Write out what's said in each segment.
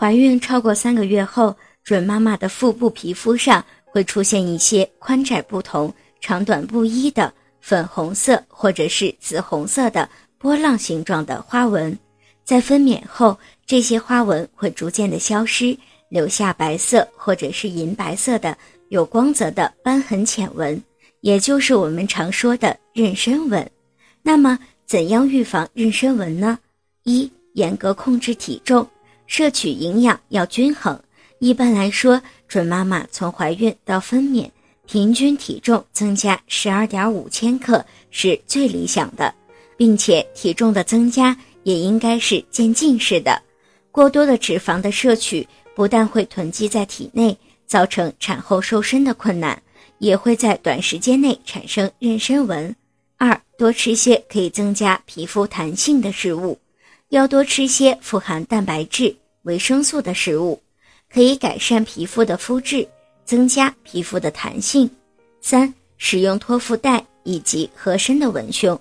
怀孕超过三个月后，准妈妈的腹部皮肤上会出现一些宽窄不同、长短不一的粉红色或者是紫红色的波浪形状的花纹。在分娩后，这些花纹会逐渐的消失，留下白色或者是银白色的有光泽的瘢痕浅纹，也就是我们常说的妊娠纹。那么，怎样预防妊娠纹呢？一、严格控制体重。摄取营养要均衡。一般来说，准妈妈从怀孕到分娩，平均体重增加十二点五千克是最理想的，并且体重的增加也应该是渐进式的。过多的脂肪的摄取不但会囤积在体内，造成产后瘦身的困难，也会在短时间内产生妊娠纹。二，多吃些可以增加皮肤弹性的食物。要多吃些富含蛋白质、维生素的食物，可以改善皮肤的肤质，增加皮肤的弹性。三、使用托腹带以及合身的文胸。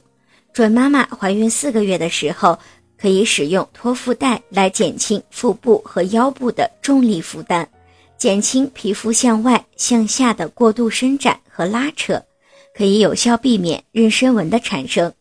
准妈妈怀孕四个月的时候，可以使用托腹带来减轻腹部和腰部的重力负担，减轻皮肤向外向下的过度伸展和拉扯，可以有效避免妊娠纹的产生。